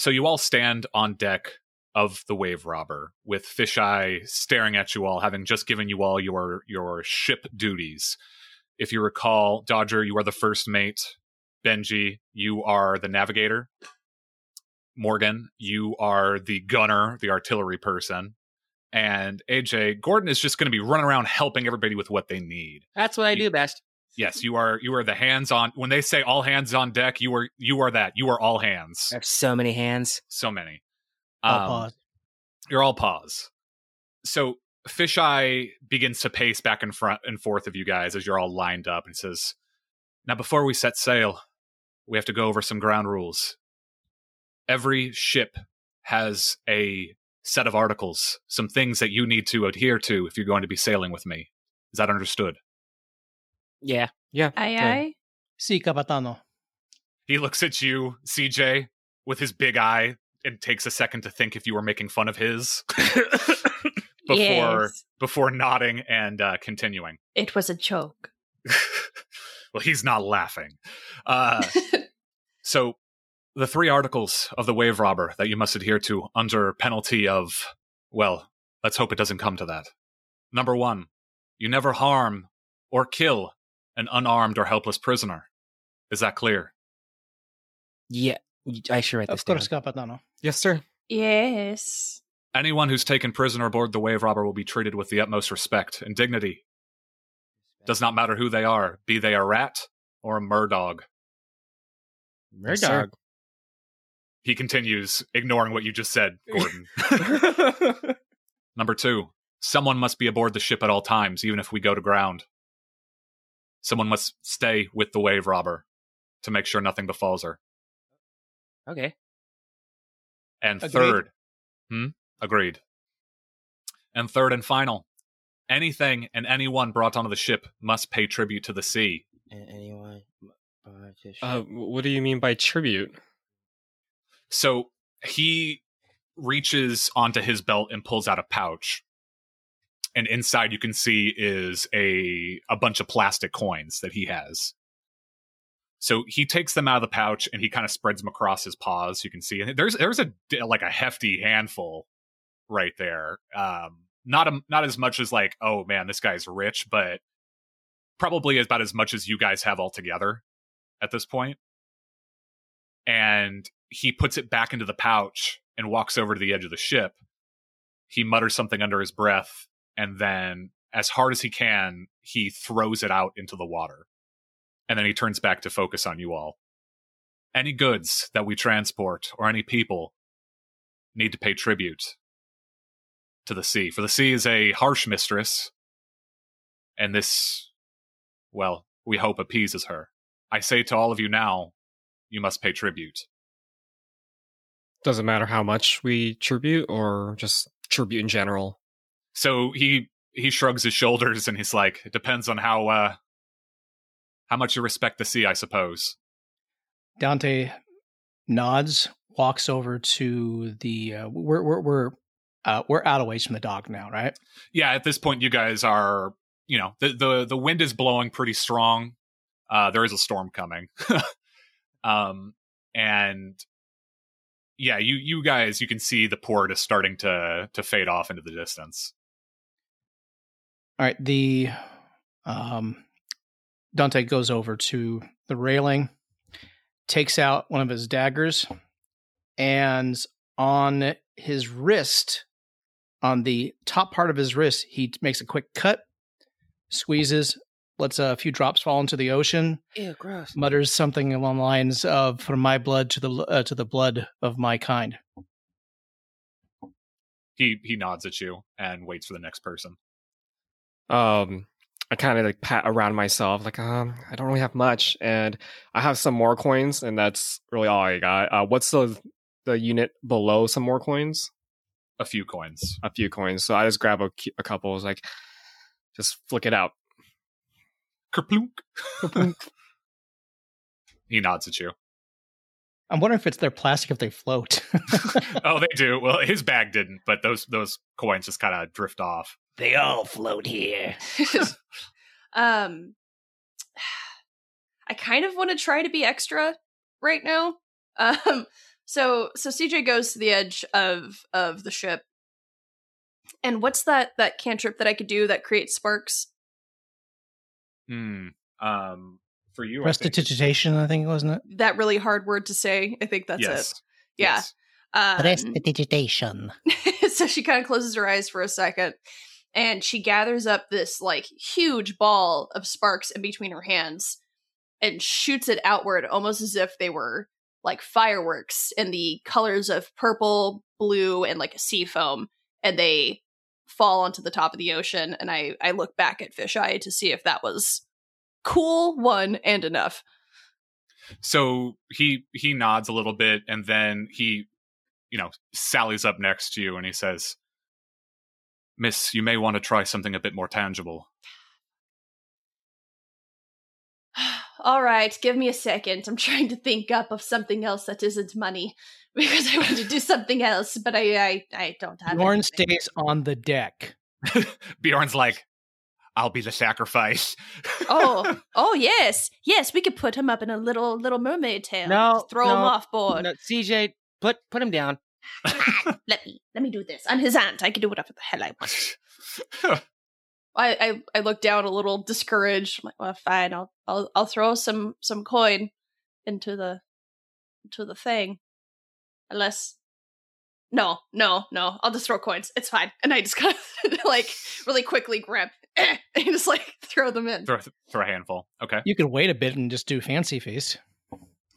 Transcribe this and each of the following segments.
So you all stand on deck of the wave robber with fisheye staring at you all having just given you all your your ship duties. If you recall dodger you are the first mate. Benji you are the navigator. Morgan you are the gunner the artillery person. And aj gordon is just going to be running around helping everybody with what they need. That's what I do best. Yes you are you are the hands on when they say all hands on deck you are you are that you are all hands I have so many hands. so many I'll Um, pause. you're all pause. So Fisheye begins to pace back and front and forth of you guys as you're all lined up and says, Now before we set sail, we have to go over some ground rules. Every ship has a set of articles, some things that you need to adhere to if you're going to be sailing with me. Is that understood? Yeah. Yeah. Aye, yeah. aye. Si, Capitano. He looks at you, CJ, with his big eye and takes a second to think if you were making fun of his before Yes. before nodding and uh, continuing. It was a joke. well, he's not laughing. Uh, so, the three articles of the Wave Robber that you must adhere to under penalty of, well, let's hope it doesn't come to that. Number one, you never harm or kill an unarmed or helpless prisoner. Is that clear? Yeah. I should write this Of course, down. Capitano. Yes, sir. yes. Anyone who's taken prisoner aboard the Wave Robber will be treated with the utmost respect and dignity. Does not matter who they are, be they a rat or a murdog. Yes, He continues, ignoring what you just said, Gordon. Number two, someone must be aboard the ship at all times, even if we go to ground. Someone must stay with the wave robber to make sure nothing befalls her. okay. And Agreed. third, hmm? Agreed. And third and final, anything and anyone brought onto the ship must pay tribute to the sea. A- Anyone? uh, just- Uh, what do you mean by tribute? So he reaches onto his belt and pulls out a pouch. And inside you can see is a a bunch of plastic coins that he has. So he takes them out of the pouch and he kind of spreads them across his paws. You can see and there's there's a like a hefty handful right there. Um, not a, not as much as like oh man this guy's rich, but probably about as much as you guys have altogether at this point. And he puts it back into the pouch and walks over to the edge of the ship. He mutters something under his breath, and then, as hard as he can, he throws it out into the water. And then he turns back to focus on you all. Any goods that we transport or any people need to pay tribute to the sea. For the sea is a harsh mistress, and this, well, we hope appeases her. I say to all of you now, you must pay tribute. Doesn't matter how much we tribute or just tribute in general. So he he shrugs his shoulders and he's like, "It depends on how uh how much you respect the sea, I suppose." Dante nods, walks over to the. Uh, we're we're we're uh, we're out of ways from the dock now, right? Yeah, at this point, you guys are, you know, the the the wind is blowing pretty strong. Uh, there is a storm coming, um, and yeah, you you guys, you can see the port is starting to to fade off into the distance. All right. The um, Dante goes over to the railing, takes out one of his daggers, and on his wrist, on the top part of his wrist, he makes a quick cut, squeezes, lets a few drops fall into the ocean, Ew, gross. mutters something along the lines of "from my blood to the uh, to the blood of my kind." He he nods at you and waits for the next person. Um, I kind of like pat around myself, like, um, I don't really have much, and I have some more coins, and that's really all I got. Uh, what's the the unit below some more coins? A few coins. A few coins. So I just grab a, a couple. It's like, just flick it out. Kerplunk. he nods at you. I'm wondering if it's their plastic if they float. oh, they do. Well, his bag didn't, but those those coins just kind of drift off. They all float here. um I kind of want to try to be extra right now. Um So so CJ goes to the edge of of the ship. And what's that that cantrip that I could do that creates sparks? Hmm. Um. For you, I think- Prestidigitation, I think, wasn't it? That really hard word to say. I think that's yes. it. Yeah. Yes. Um, Prestidigitation. so she kind of closes her eyes for a second and she gathers up this like huge ball of sparks in between her hands and shoots it outward almost as if they were like fireworks in the colors of purple, blue, and like a sea foam. And they fall onto the top of the ocean. And I, I look back at Fisheye to see if that was cool, one, and enough. So he he nods a little bit, and then he, you know, sallies up next to you, and he says, "Miss, you may want to try something a bit more tangible." All right, give me a second. I'm trying to think up of something else that isn't money because I want to do something else, but I I, I don't have. Bjorn anything. stays on the deck. Bjorn's like, "I'll be the sacrifice." Oh, oh yes, yes. We could put him up in a little little mermaid tail. No, Just throw him no, off board. No, CJ, put put him down. Let me let me do this. I'm his aunt. I can do whatever the hell I want. I, I I look down a little discouraged. I'm like, well, fine. I'll I'll I'll throw some some coin into the into the thing, unless. No, no, no. I'll just throw coins. It's fine. And I just kind of like really quickly grab eh, and just like throw them in. throw, throw a handful. Okay, You could wait a bit and just do fancy feast.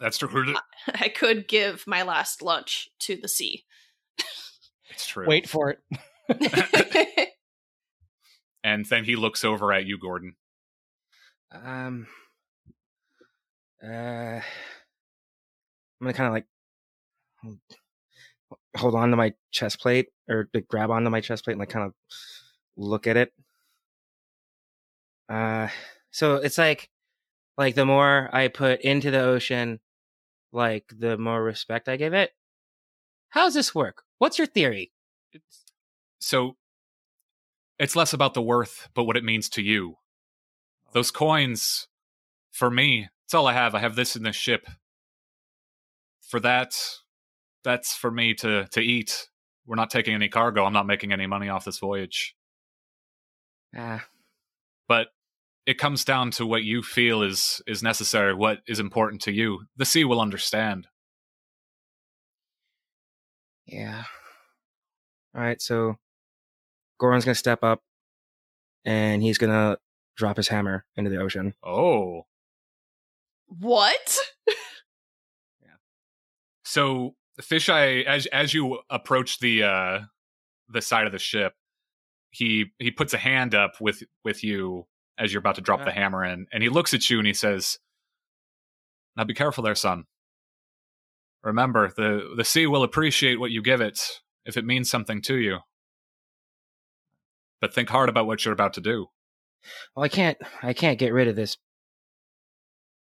That's true. I could give my last lunch to the sea. It's true. Wait for it. and then he looks over at you, Gordon. Um. Uh. I'm gonna kind of like hold, hold on to my chest plate or like, grab onto my chest plate and like kind of look at it. Uh. So it's like, like the more I put into the ocean, like the more respect I give it. How's this work? What's your theory? It's, so it's less about the worth, but what it means to you. Those coins, for me, it's all I have. I have this in this ship. For that, that's for me to to eat. We're not taking any cargo. I'm not making any money off this voyage. Ah, But it comes down to what you feel is is necessary, what is important to you. The sea will understand. Yeah. All right, so Goron's gonna step up, and he's gonna drop his hammer into the ocean. Oh. what? yeah. So fisheye as as you approach the uh the side of the ship, he he puts a hand up with with you as you're about to drop the Uh. hammer in, and he looks at you and he says, Now be careful there, son. Remember, the the sea will appreciate what you give it if it means something to you. But think hard about what you're about to do. Well, I can't. I can't get rid of this.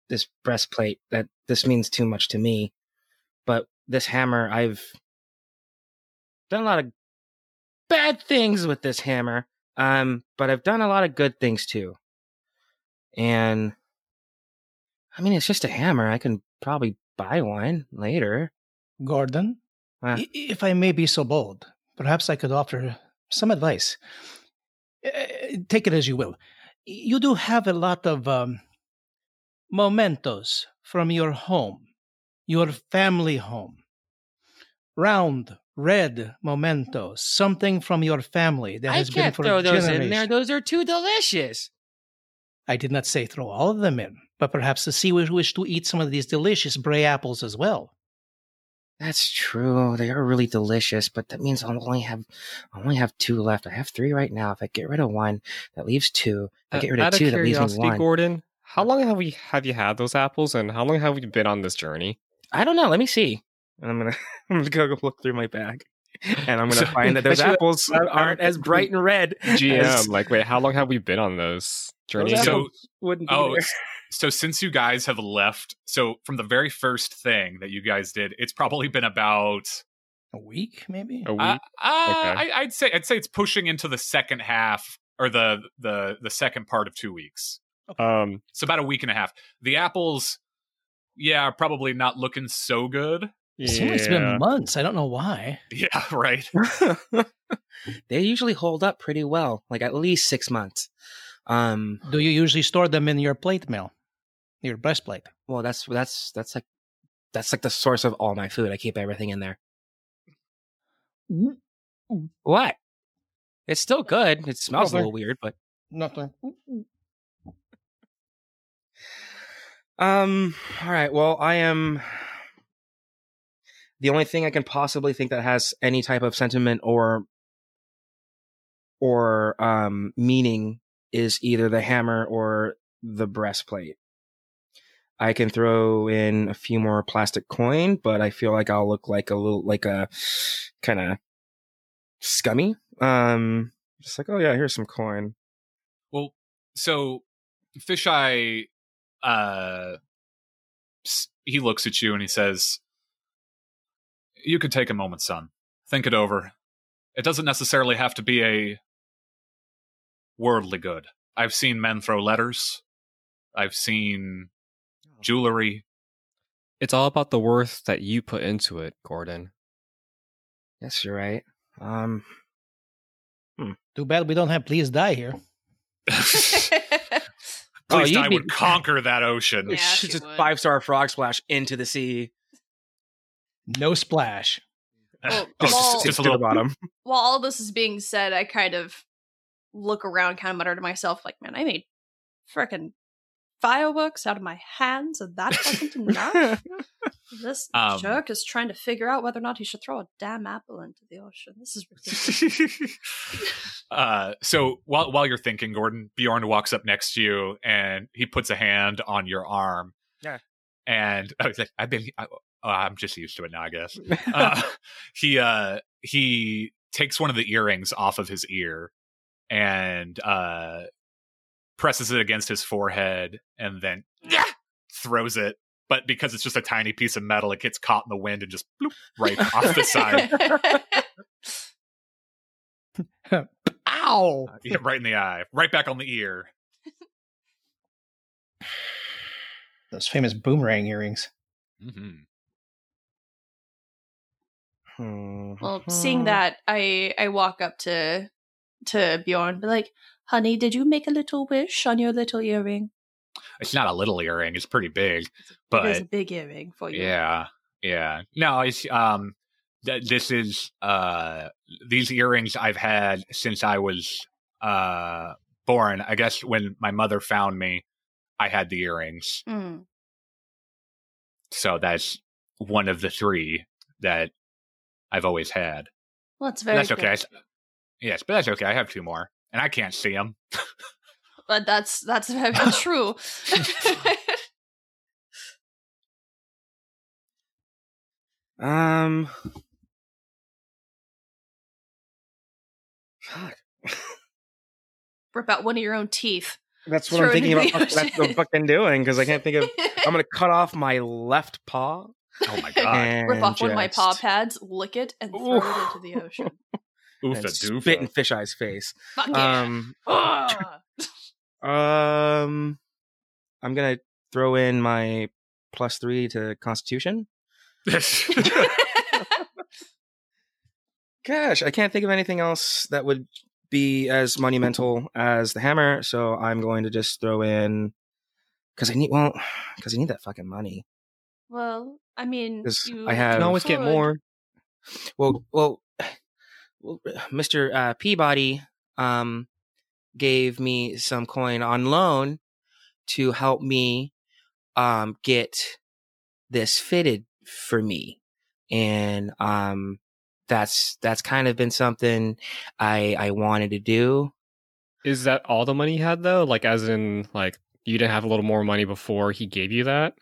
This breastplate. That this means too much to me. But this hammer, I've done a lot of bad things with this hammer. Um, but I've done a lot of good things too. And I mean, it's just a hammer. I can probably buy one later. Gordon, i- if I may be so bold, perhaps I could offer some advice. Uh, Take it as you will. You do have a lot of um, mementos from your home, your family home. Round, red mementos, something from your family that I has been can't for throw those in there. Those are too delicious. I did not say throw all of them in, but perhaps the sea will wish to eat some of these delicious bray apples as well. That's true. They are really delicious, but that means I'll only have I only have two left. I have three right now. If I get rid of one, that leaves two. If I uh, get rid of Out of two, that leaves me curiosity, one. Gordon, how long have we have you had those apples, and how long have we been on this journey? I don't know. Let me see. And I'm gonna I'm gonna go look through my bag, and I'm gonna So- find that those I should- apples aren't as bright and red. GM, as like, wait, how long have we been on this journey? those So- wouldn't be Oh, there. so since you guys have left, so from the very first thing that you guys did, it's probably been about A week, maybe? a week? Uh, uh, Okay. I, I'd say I'd say it's pushing into the second half or the the the second part of two weeks. um, So about a week and a half. The apples, yeah, are probably not looking so good. It seems like it's been months. I don't know why. Yeah, right. they usually hold up pretty well, like at least six months. Um, Do you usually store them in your plate mail, your breastplate? well, that's that's that's like that's like the source of all my food. I keep everything in there. What? It's still good. It smells a little weird, but Nothing. um. All right. Well, I am. The only thing I can possibly think that has any type of sentiment or or um meaning is either the hammer or the breastplate. I can throw in a few more plastic coin, but I feel like I'll look like a little like a kind of scummy. Um, just like oh yeah, here's some coin. Well, so Fisheye, uh, he looks at you and he says, "You could take a moment, son. Think it over. It doesn't necessarily have to be a worldly good. I've seen men throw letters. I've seen jewelry. It's all about the worth that you put into it, Gordon. Yes, you're right. Um, Too bad we don't have Please Die here. Please Oh, you'd be- conquer that ocean. Yeah, it's she just would. five star frog splash into the sea. No splash. Well, Oh, Just, well- just just a the little- bottom. While all this is being said, I kind of look around, kind of mutter to myself, like, man, I made freaking fireworks out of my hands, and that wasn't enough. This Um, jerk is trying to figure out whether or not he should throw a damn apple into the ocean. This is ridiculous. uh, so while while you're thinking, Gordon Bjorn walks up next to you and he puts a hand on your arm. Yeah. and I was like, I've been, I, oh, I'm just used to it now, I guess. Uh, he uh, he takes one of the earrings off of his ear and uh, presses it against his forehead, and then yeah! throws it. But because it's just a tiny piece of metal, it gets caught in the wind and just bloop, right off the side. Ow! Uh, yeah, right in the eye, right back on the ear. Those famous boomerang earrings. hmm Hmm. Well, seeing that, I I walk up to to Bjorn, be like, "Honey, did you make a little wish on your little earring? It's not a little earring; it's pretty big. it is But a big earring for you." yeah, yeah. No, it's um, th- this is uh, these earrings I've had since I was uh born. I guess when my mother found me, I had the earrings. Mm. So that's one of the three that I've always had. Well, it's very that's okay. I yes, but that's okay. I have two more, and I can't see them. But that's that's very true. Um. Fuck. Rip out one of your own teeth. That's what Throw I'm thinking about. That's what I'm fucking doing because I can't think of. I'm gonna cut off my left paw Oh my god! Rip off one of my paw pads, lick it, and throw Oof. it into the ocean. Oof, and a spit in doofa. Fisheye's face. Fuck yeah. Um. Um. I'm gonna throw in my plus three to Constitution. Gosh, I can't think of anything else that would be as monumental as the hammer. So I'm going to just throw in because I need well because I need that fucking money. well, I mean, you I have- can always get more. Well, well, well Mr. Uh, Peabody um gave me some coin on loan to help me um get this fitted for me, and um that's that's kind of been something I I wanted to do. Is that all the money he had though? Like, as in, like you didn't have a little more money before he gave you that?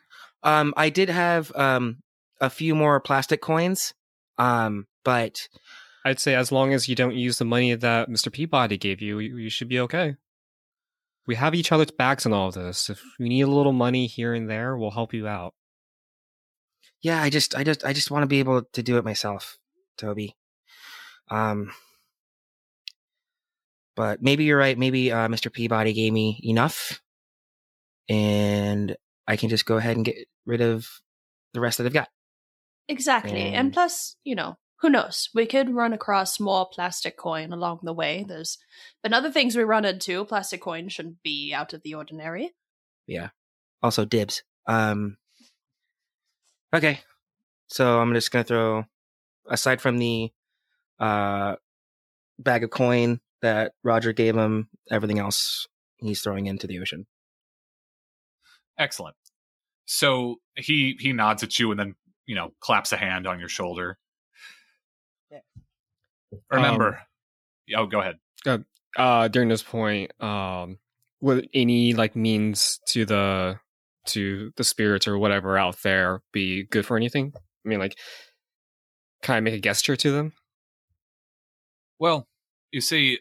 Um, I did have um a few more plastic coins, um, but I'd say as long as you don't use the money that Mr. Peabody gave you, you, you should be okay. We have each other's backs in all of this. If you need a little money here and there, we'll help you out. yeah, I just, I just, I just want to be able to do it myself, Toby. Um, but maybe you're right. Maybe uh, Mr. Peabody gave me enough, and I can just go ahead and get rid of the rest that they've got. Exactly. And- And plus, you know, who knows? We could run across more plastic coin along the way. There's been other things we run into. Plastic coin shouldn't be out of the ordinary. Yeah. Also dibs. Um. Okay, so I'm just gonna throw, aside from the, uh, bag of coin that Roger gave him, everything else he's throwing into the ocean. Excellent. So he he nods at you and then you know claps a hand on your shoulder. Yeah. Remember. oh, go ahead. uh during this point um would any like means to the to the spirits or whatever out there be good for anything i mean like can i make a gesture to them Well, you see,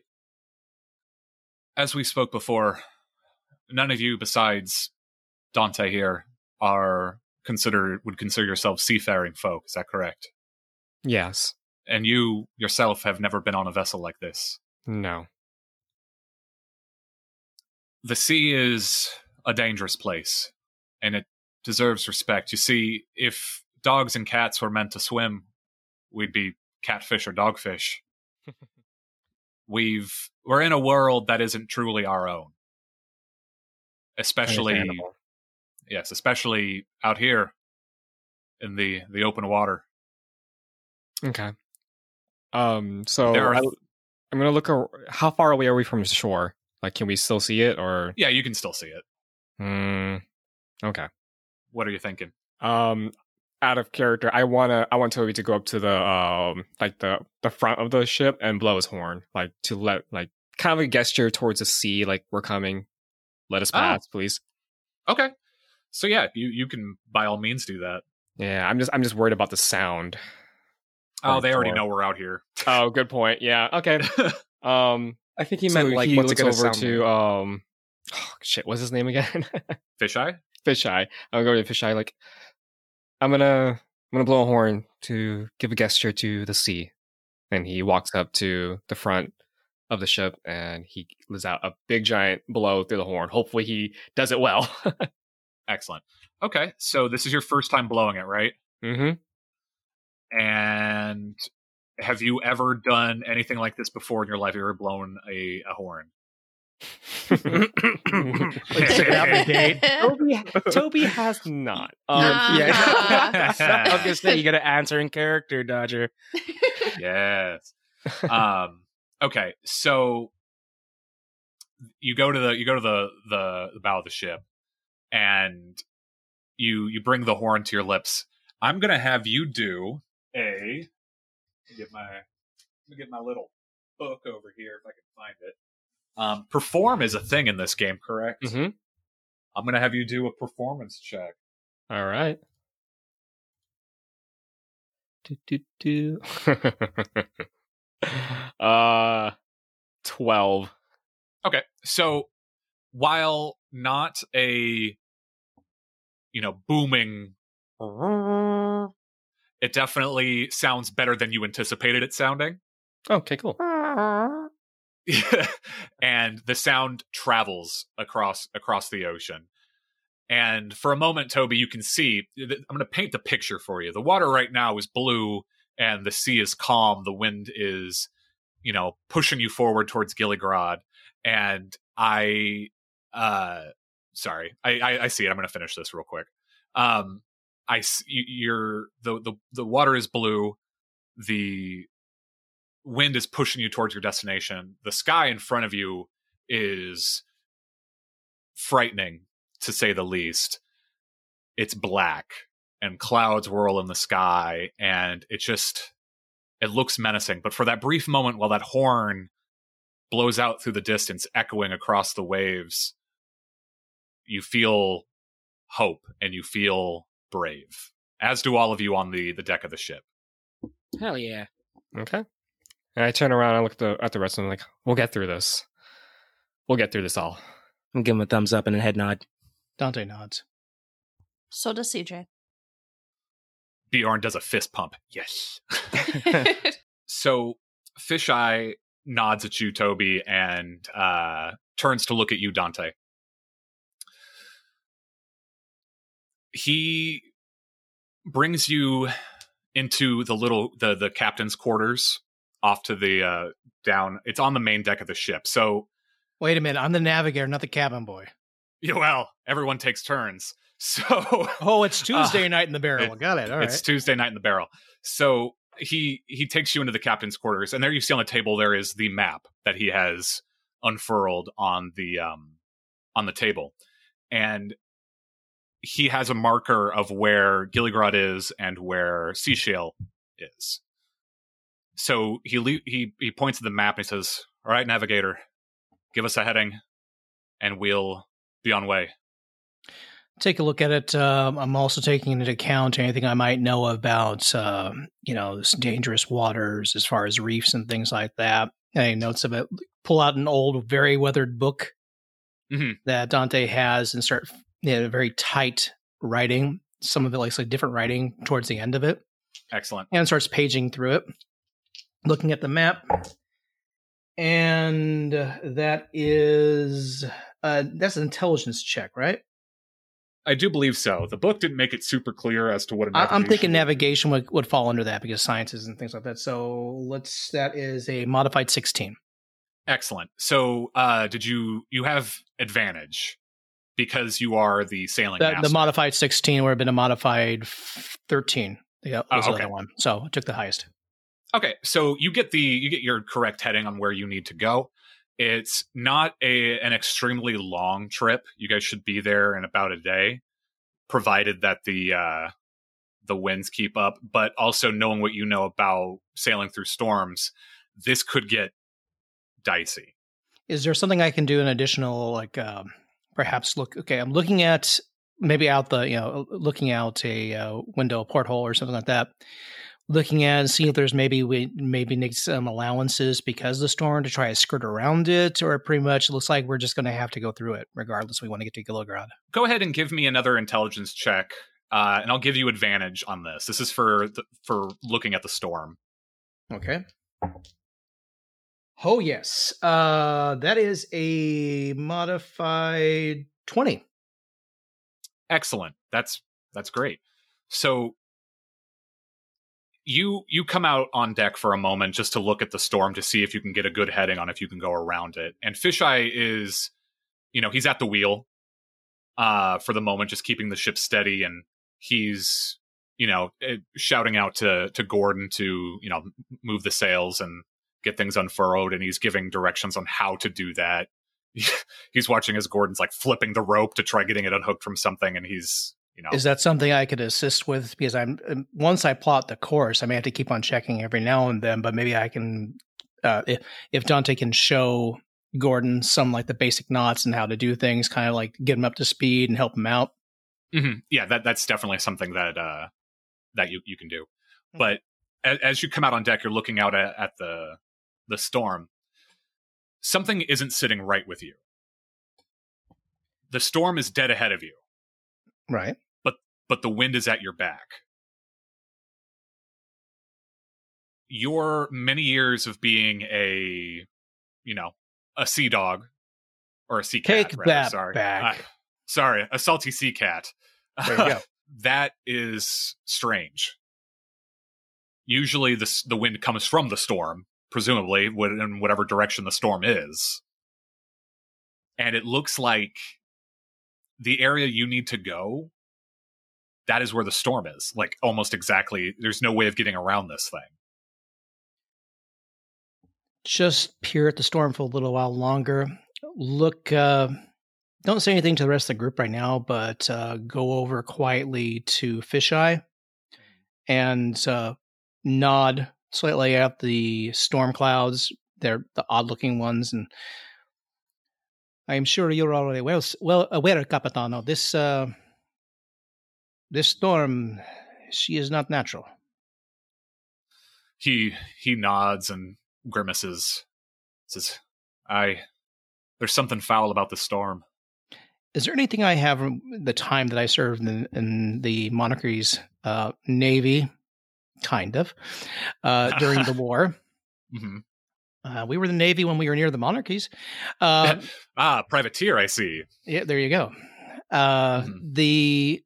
as we spoke before, none of you besides Dante here are considered would consider yourselves seafaring folk. Is that correct? yes And you yourself have never been on a vessel like this. no The sea is a dangerous place, and it deserves respect. You see, if dogs and cats were meant to swim, we'd be catfish or dogfish. We've we're in a world that isn't truly our own. Especially. Yes, especially out here in the the open water. okay um so are I, i'm gonna look ar- how far away are we from the shore like can we still see it or yeah, you can still see it. Hmm. okay What are you thinking? um out of character i want to i want toby to go up to the um like the the front of the ship and blow his horn like to let like kind of a gesture towards the sea like we're coming let us Oh. pass please Okay. So yeah, you you can by all means do that. yeah i'm just i'm just worried about the sound Oh, Or they already know we're out here. oh good point yeah okay um I think he so meant like he what's it looks gonna over to like? um oh, shit what's his name again Fisheye? fisheye i'm going to fisheye like i'm gonna i'm gonna blow a horn to give a gesture to the sea and he walks up to the front of the ship and he lets out a big giant blow through the horn hopefully he does it well Excellent. Okay, so this is your first time blowing it, right? mm-hmm And have you ever done anything like this before in your life? You ever blown a, a horn? straight out the toby, toby has not um, Uh-huh. yeah. I was gonna say you got to answer in character, Dodger. yes. Um, okay, so you go to the you go to the, the the bow of the ship, and you you bring the horn to your lips. I'm gonna have you do a. Let me get my get my little book over here if I can find it. Um, perform is a thing in this game, correct? Mhm. I'm gonna have you do a performance check. all right do, do, do. uh 12 Okay, so while not a you know booming, it definitely sounds better than you anticipated it sounding. okay cool and the sound travels across across the ocean. And for a moment, Toby, you can see. I'm going to paint the picture for you. The water right now is blue, and the sea is calm. The wind is, you know, pushing you forward towards Gilligrad. And I, uh, sorry, I, I, I see it. I'm going to finish this real quick. Um, I, you're the the the water is blue. The wind is pushing you towards your destination. The sky in front of you is frightening, to say the least. It's black and clouds whirl in the sky, and it just it looks menacing. But for that brief moment, while that horn blows out through the distance, echoing across the waves, you feel hope and you feel brave, as do all of you on the the deck of the ship. Hell yeah. Okay. And I turn around and look at the, at the rest of them like, we'll get through this. We'll get through this all. I'm giving him a thumbs up and a head nod. Dante nods. so does CJ. Bjorn does a fist pump. Yes. so Fisheye nods at you, Toby, and uh, turns to look at you, Dante. He brings you into the little the the captain's quarters off to the uh down. It's on the main deck of the ship. So Wait a minute, I'm the navigator, not the cabin boy. yeah, well, everyone takes turns. So Oh, it's Tuesday night in the barrel. it- Got it. All right. it's Tuesday night in the barrel. So he he takes you into the captain's quarters, and there you see on the table there is the map that he has unfurled on the um on the table, and he has a marker of where Gilligrad is and where Seashale is. So he le- he he points at the map and he says, "All right, navigator, give us a heading, and we'll be on way." take a look at it. Um, I'm also taking into account anything I might know about, um, you know, dangerous waters as far as reefs and things like that. Any notes of it? Pull out an old, very weathered book Mhm. that Dante has and start, you know, very tight writing. Some of it looks like different writing towards the end of it, Excellent. and starts paging through it, looking at the map. And uh, that is uh, that's an intelligence check, right? I do believe so. The book didn't make it super clear as to what a I- I'm thinking navigation navigation would, would fall under that because sciences and things like that. So let's that is a modified 16. Excellent. So, uh, did you you have advantage because you are the sailing The, the modified 16 would have been a modified 13. Yeah, Oh, was the other one. So I took the highest. okay, so you get the you get your correct heading on where you need to go. It's not a an extremely long trip. You guys should be there in about a day, provided that the uh, the winds keep up. But also knowing what you know about sailing through storms, this could get dicey. Is there something I can do an additional like um, perhaps look okay, I'm looking at maybe out the, you know, looking out a uh, window, a porthole or something like that. Looking at and seeing if there's maybe we maybe need some allowances because of the storm to try to skirt around it, or pretty much looks like we're just going to have to go through it regardless. We want to get to Gilligrad. go ahead and give me another intelligence check, uh, and I'll give you advantage on this. This is for the, for looking at the storm. Okay. Oh yes, uh, that is a modified twenty. Excellent. That's that's great. So you you come out on deck for a moment just to look at the storm to see if you can get a good heading on if you can go around it. And Fisheye is, you know, he's at the wheel uh, for the moment, just keeping the ship steady, and he's you know eh, shouting out to to Gordon to you know move the sails and get things unfurled, and he's giving directions on how to do that. he's watching as Gordon's like flipping the rope to try getting it unhooked from something, and he's you know Is that something I could assist with? Because I'm um, once I plot the course, I may have to keep on checking every now and then. But maybe I can, uh, if, if Dante can show Gordon some like the basic knots and how to do things, kind of like get him up to speed and help him out. Mhm. yeah that that's definitely something that uh that you you can do but as, as you come out on deck you're looking out at, at the the storm something isn't sitting right with you the storm is dead ahead of you Right. but but the wind is at your back your many years of being a you know a sea dog or a sea cat Take rather, that sorry back. Uh, sorry a salty sea cat There you go. that is strange. Usually, the the wind comes from the storm, presumably in whatever direction the storm is, and it looks like the area you need to go. That is where the storm is, like almost exactly. There's no way of getting around this thing. Just peer at the storm for a little while longer. Look, uh, don't say anything to the rest of the group right now, but uh, go over quietly to Fisheye and uh, nod slightly at the storm clouds. They're the odd looking ones. And I'm sure you're already well, well aware, Capitano. This, uh, this storm, she is not natural. He he nods and grimaces. Says, "I there's something foul about the storm." Is there anything I have from the time that I served in, in the monarchy's uh, navy, kind of, uh, during the war? hmm Uh, we were the navy when we were near the monarchies. Uh, Ah, privateer. I see. yeah, there you go. Uh, Mhm. The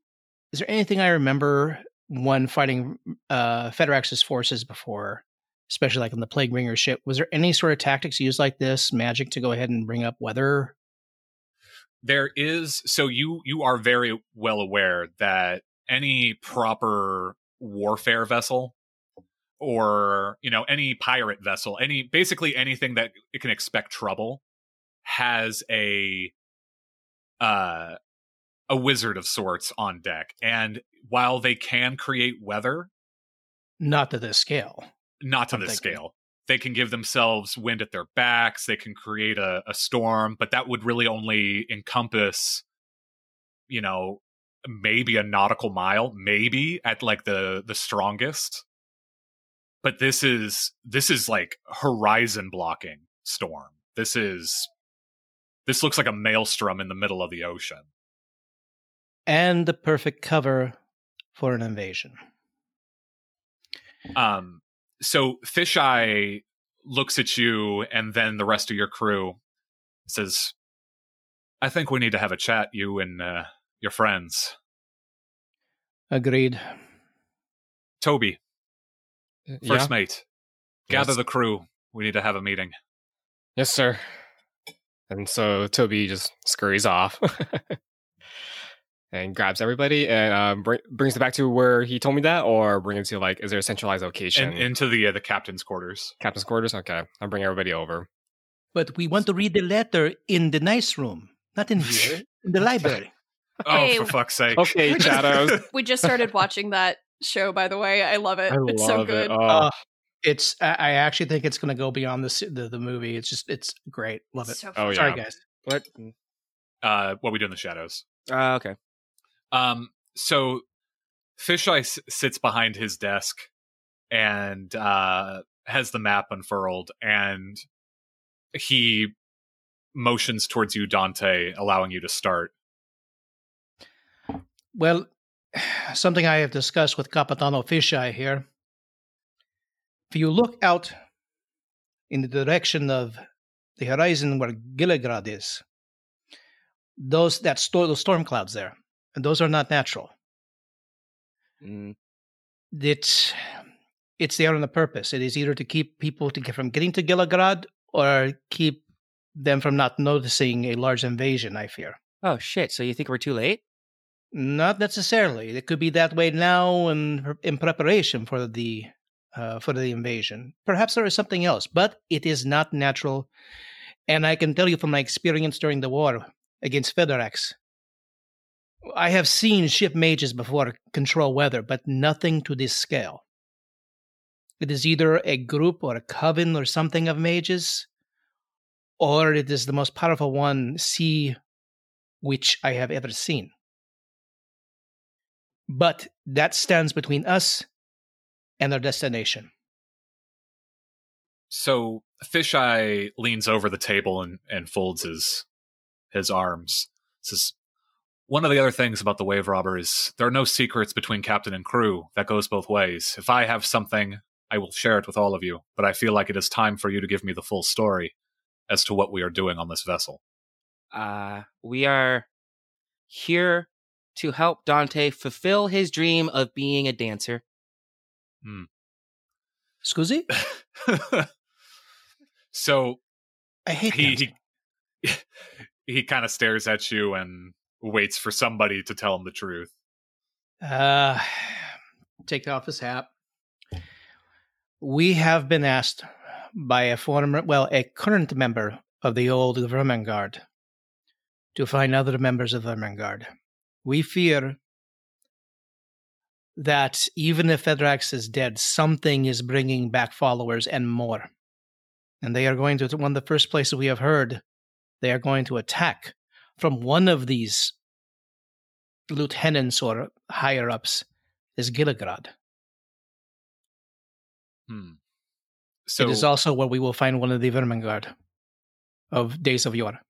is there anything I remember when fighting uh, Federax's forces before, especially like on the Plague Bringer ship. Was there any sort of tactics used like this, magic, to go ahead and bring up weather? There is so you you are very well aware that any proper warfare vessel or you know any pirate vessel any basically anything that it can expect trouble has a uh a wizard of sorts on deck and while they can create weather Not to this scale. not to I'm this thinking. scale they can give themselves wind at their backs they can create a, a storm but that would really only encompass you know maybe a nautical mile maybe at like the the strongest. But this is this is like horizon blocking storm. This is this looks like a maelstrom in the middle of the ocean. And the perfect cover for an invasion. Um, so Fisheye looks at you and then the rest of your crew says, I think we need to have a chat, you and uh, your friends. Agreed. Toby, first yeah? mate, gather Yes. the crew. We need to have a meeting. Yes, sir. And so Toby just scurries off and grabs everybody and um, bring, brings it back to where he told me that, or bring it to like, is there a centralized location? And into the uh, the captain's quarters. Captain's quarters. Okay, I'll bring everybody over. But we want to read the letter in the nice room, not in here, in the library. Oh, Hey, for fuck's sake. Okay, We're just- shadows. We just started watching that show, by the way. I love it. I it's so good. it. Oh, Uh, it's. I, I actually think it's going to go beyond the, the the movie. It's just. It's great. Love it. So Oh, fun. Sorry, guys. What? Uh, what we do in the shadows. Uh, okay. Um, so Fisheye s- sits behind his desk and uh, has the map unfurled, and he motions towards you, Dante, allowing you to start. Well, something I have discussed with Capitano Fisheye here. If you look out in the direction of the horizon where Gilligrad is, those that sto- those storm clouds there, and those are not natural. Mm, It's it's there on a purpose. It is either to keep people to get from getting to Gilligrad or keep them from not noticing a large invasion. I fear. Oh shit! So you think we're too late? Not necessarily. It could be that way now and in preparation for the uh, for the invasion. Perhaps there is something else, but it is not natural. And I can tell you from my experience during the war against Federax, I have seen ship mages before control weather, but nothing to this scale. It is either a group or a coven or something of mages, or it is the most powerful one, sea, which I have ever seen. But that stands between us and our destination. So Fisheye leans over the table and, and folds his his arms. Says, "One of the other things about the Wave Robber is there are no secrets between captain and crew. That goes both ways. If I have something, I will share it with all of you. But I feel like it is time for you to give me the full story as to what we are doing on this vessel." Uh, we are here to help Dante fulfill his dream of being a dancer. Scusi? so I hate he dancing. he, he kind of stares at you and waits for somebody to tell him the truth. Uh, take off his hat. We have been asked by a former, well, a current member of the old Vermin Guard to find other members of Vermin Guard. We fear that even if Federax is dead, something is bringing back followers and more. And they are going to, one of the first places we have heard, they are going to attack from one of these lieutenants or higher ups is Gilligrad. Hmm. So it is also where we will find one of the Vermin Guard of Days of Yore.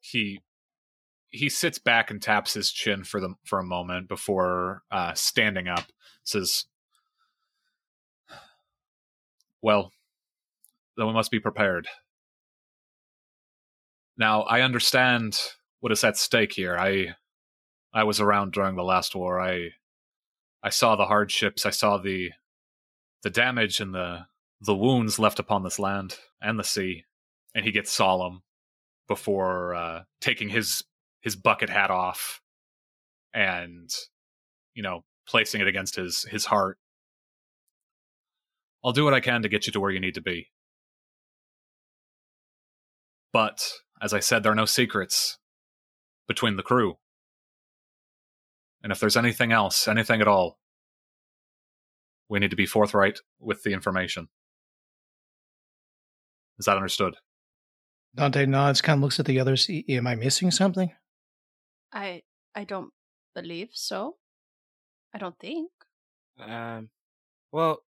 he he sits back and taps his chin for the for a moment before uh, standing up. Says, "Well, then we must be prepared." Now I understand what is at stake here. I I was around during the last war. I I saw the hardships. I saw the the damage and the the wounds left upon this land and the sea. And he gets solemn before uh, taking his his bucket hat off and you know placing it against his his heart. I'll do what I can to get you to where you need to be. But as I said, there are no secrets between the crew. And if there's anything else, anything at all, we need to be forthright with the information. Is that understood? Dante nods, kind of looks at the others. "E- Am I missing something? I I don't believe so. I don't think. Um, well,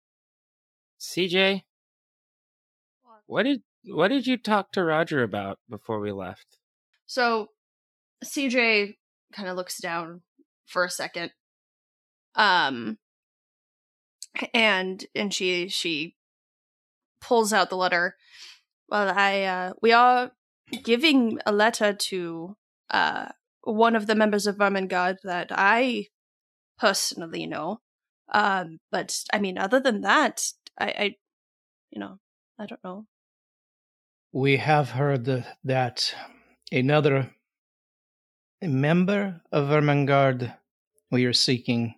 CJ, what did what did you talk to Roger about before we left? So CJ kind of looks down for a second. Um and and she she pulls out the letter. Well, I uh we are giving a letter to uh one of the members of Vermin Guard that I personally know. Um but I mean other than that, I I you know, I don't know. We have heard that another member of Vermin Guard we are seeking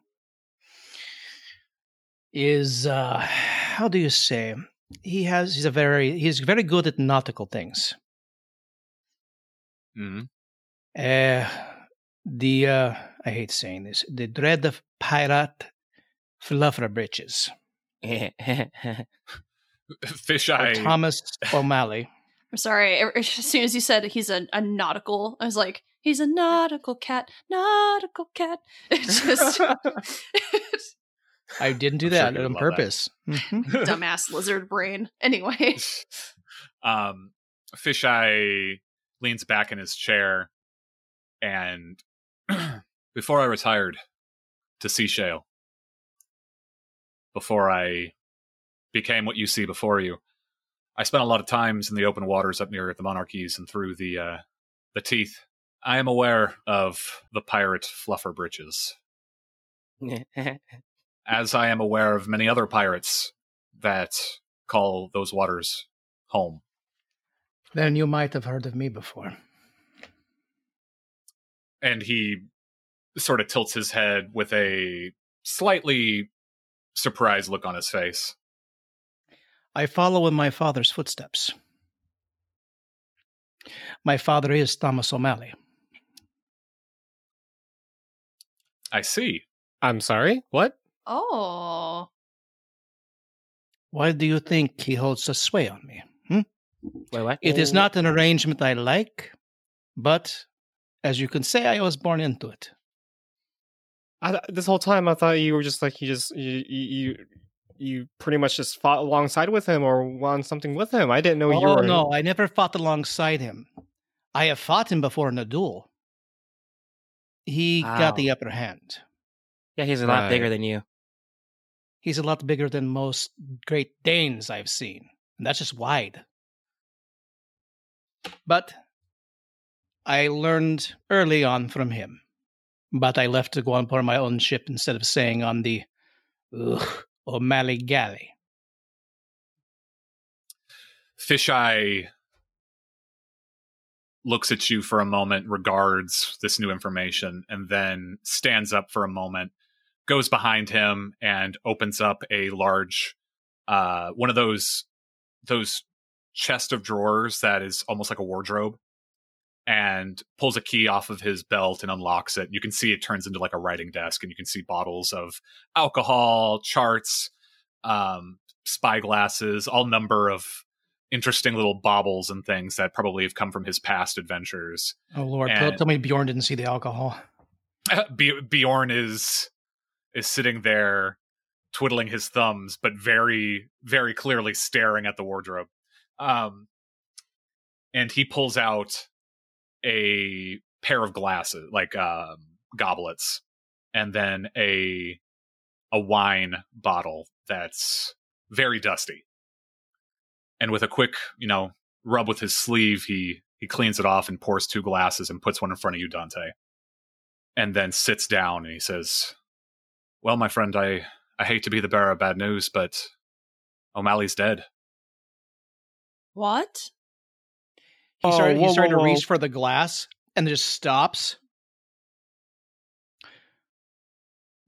is uh how do you say he has he's a very he's very good at nautical things Mm-hmm. Uh the uh i hate saying this the dread of pirate fluffer britches Fisheye. thomas o'malley I'm sorry. As soon as you said he's a, a nautical, I was like, he's a nautical cat, nautical cat. It just i didn't do I'm that he would on love that. purpose Mhm. dumbass lizard brain. Anyway, um, Fisheye leans back in his chair, and before I retired to Sea Shale, before I became what you see before you, I spent a lot of times in the open waters up near the Monarchies and through the uh, the Teeth. I am aware of the pirate Fluffer Britches, as I am aware of many other pirates that call those waters home. then you might have heard of me before and he sort of tilts his head with a slightly surprised look on his face. I follow in my father's footsteps. My father is Thomas O'Malley. I see. I'm sorry. What? oh, Why do you think he holds a sway on me? Hmm? Wait, what? It is not an arrangement I like, but as you can say, I was born into it. I, this whole time I thought you were just like you just you you you, you pretty much just fought alongside with him or won something with him. I didn't know you oh were. no, I never fought alongside him. I have fought him before in a duel. He got the upper hand. Yeah, he's a lot bigger than you. He's a lot bigger than most Great Danes I've seen, and that's just wide. But I learned early on from him. But I left to go on board my own ship instead of staying on the ugh, O'Malley galley. Fisheye looks at you for a moment, regards this new information, and then stands up for a moment, goes behind him, and opens up a large, uh, one of those those chest of drawers that is almost like a wardrobe, and pulls a key off of his belt and unlocks it. You can see it turns into like a writing desk, and you can see bottles of alcohol, charts, um, spyglasses, all number of interesting little baubles and things that probably have come from his past adventures. Oh Lord, tell, And- tell me Bjorn didn't see the alcohol. B- Bjorn is is sitting there twiddling his thumbs, but very, very clearly staring at the wardrobe. Um, and he pulls out a pair of glasses, like um, goblets, and then a a wine bottle that's very dusty. And with a quick, you know, rub with his sleeve, he he cleans it off and pours two glasses and puts one in front of you, Dante and then sits down and he says, Well, my friend, I, I hate to be the bearer of bad news, but O'Malley's dead. What? He Oh, started, whoa, he started to reach for the glass and just stops.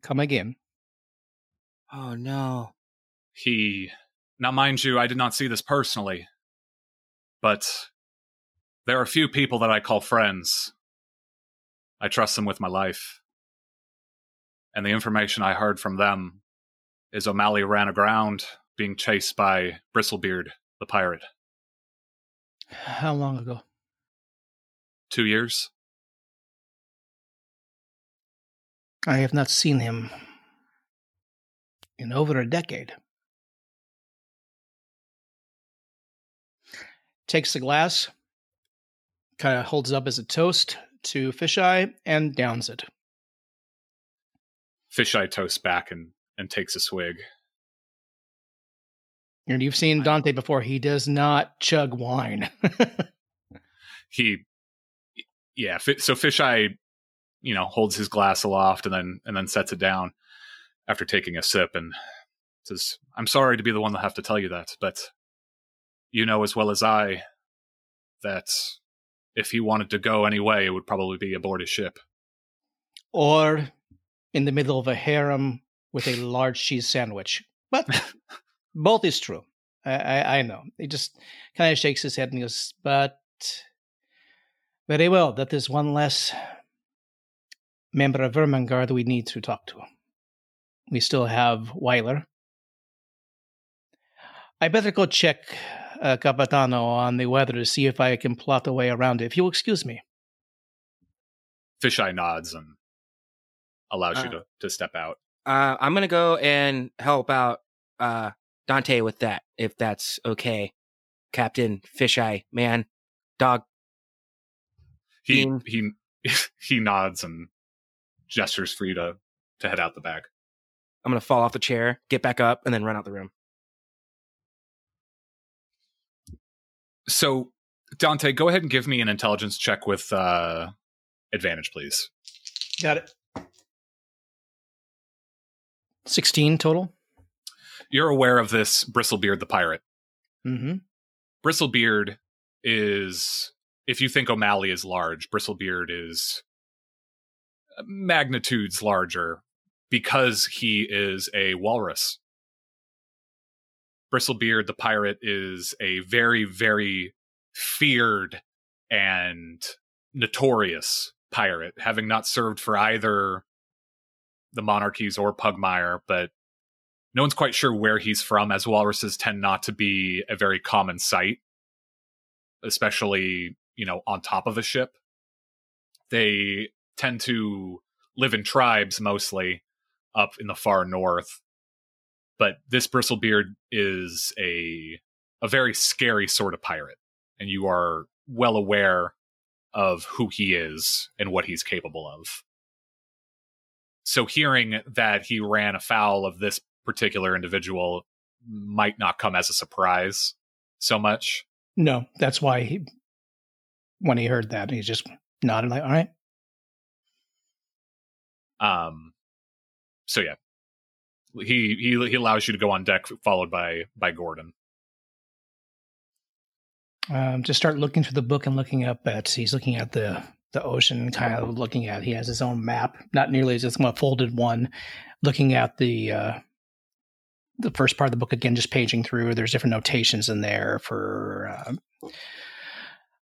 Come again. Oh no. He. Now, mind you, I did not see this personally, but there are a few people that I call friends. I trust them with my life. And the information I heard from them is O'Malley ran aground being chased by Bristlebeard, the pirate. How long ago? Two years? I have not seen him in over a decade. Takes the glass, kind of holds it up as a toast to Fisheye, and downs it. Fisheye toasts back and, and takes a swig. And you've seen Dante before. He does not chug wine. He, yeah, so Fisheye, you know, holds his glass aloft and then and then sets it down after taking a sip and says, "I'm sorry to be the one to have to tell you that, but you know as well as I that if he wanted to go anyway, it would probably be aboard his ship." or in the middle of a harem with a large cheese sandwich. But both is true. I, I, I know. He just kind of shakes his head and goes, but very well. That is one less member of Vermin Guard we need to talk to. We still have Weiler. I better go check uh, Capitano on the weather to see if I can plot a way around it. If you'll excuse me. Fisheye nods and allows you Uh. to, to step out. Uh, I'm gonna go and help out uh, Dante with that, if that's okay. Captain Fisheye, man, dog. He Bean. he he nods and gestures for you to to head out the back. I'm gonna fall off the chair, get back up, and then run out the room. So, Dante, go ahead and give me an intelligence check with uh, advantage, please. Got it. 16 total. You're aware of this Bristlebeard the pirate. Mm-hmm. Bristlebeard is, if you think O'Malley is large, Bristlebeard is magnitudes larger because he is a walrus. Bristlebeard the pirate is a very, very feared and notorious pirate, having not served for either the monarchies or Pugmire, but no one's quite sure where he's from, as walruses tend not to be a very common sight, especially, you know, on top of a ship. They tend to live in tribes mostly up in the far north. But this Bristlebeard is a a very scary sort of pirate, and you are well aware of who he is and what he's capable of. So hearing that he ran afoul of this particular individual might not come as a surprise so much. No, that's why he, when he heard that, he just nodded like, all right. Um, so yeah, he he he allows you to go on deck, followed by by Gordon. Um, just start looking through the book and looking up at, he's looking at the, the ocean, kind of looking at, he has his own map, not nearly as a folded one, looking at the, uh, the first part of the book again, just paging through. There's different notations in there for, uh,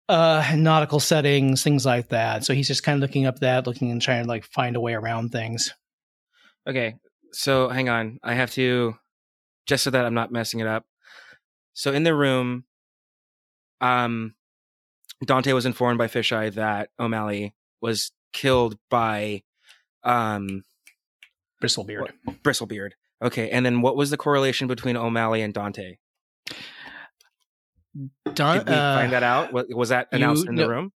uh, nautical settings, things like that. So he's just kind of looking up that, looking and trying to like find a way around things. Okay, so hang on. I have to, just so that I'm not messing it up. So in the room, um, Dante was informed by Fisheye that O'Malley was killed by um, Bristlebeard. Bristlebeard. Okay, and then what was the correlation between O'Malley and Dante? Don, Did we uh, find that out? Was, that you- announced in the no- room?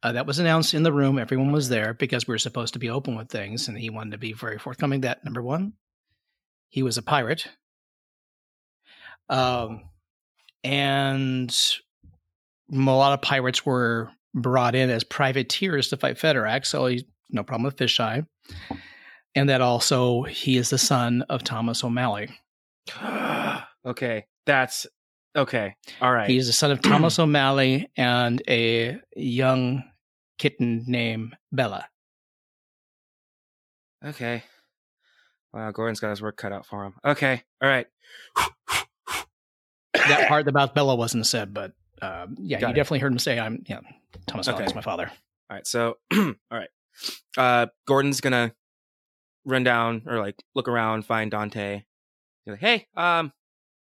Uh, that was announced in the room. Everyone was there because we were supposed to be open with things, and he wanted to be very forthcoming. That number one, he was a pirate, um, and a lot of pirates were brought in as privateers to fight Federax. So he, no problem with Fisheye. And that also he is the son of Thomas O'Malley. okay, that's okay. All right. He is the son of Thomas O'Malley and a young kitten named Bella. Okay. Wow, Gordon's got his work cut out for him. Okay. All right. That part about Bella wasn't said, but um, yeah, Got you it. definitely heard him say, "I'm yeah, Thomas Okay. O'Malley is my father." All right. So, all right. Uh, Gordon's gonna run down or like look around, find Dante. Like, hey, um,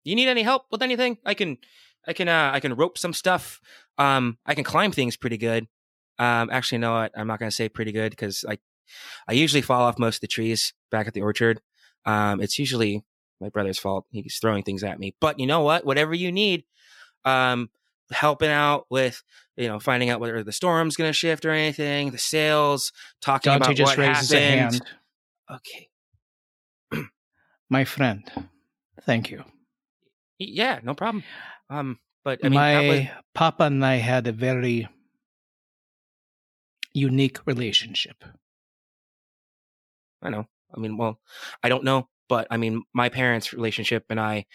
you need any help with anything? I can, I can, uh, I can rope some stuff. Um, I can climb things pretty good. Um, actually, no, what? I'm not gonna say pretty good because I, I usually fall off most of the trees back at the orchard. Um, it's usually my brother's fault. He's throwing things at me. But you know what? Whatever you need, um, helping out with you know, finding out whether the storm's going to shift or anything, the sails, talking Dante about just what happened. Okay. My friend, thank you. Yeah, no problem. Um, but I mean, my was, papa and I had a very unique relationship. I know. I mean, well, I don't know, but I mean, my parents' relationship and I,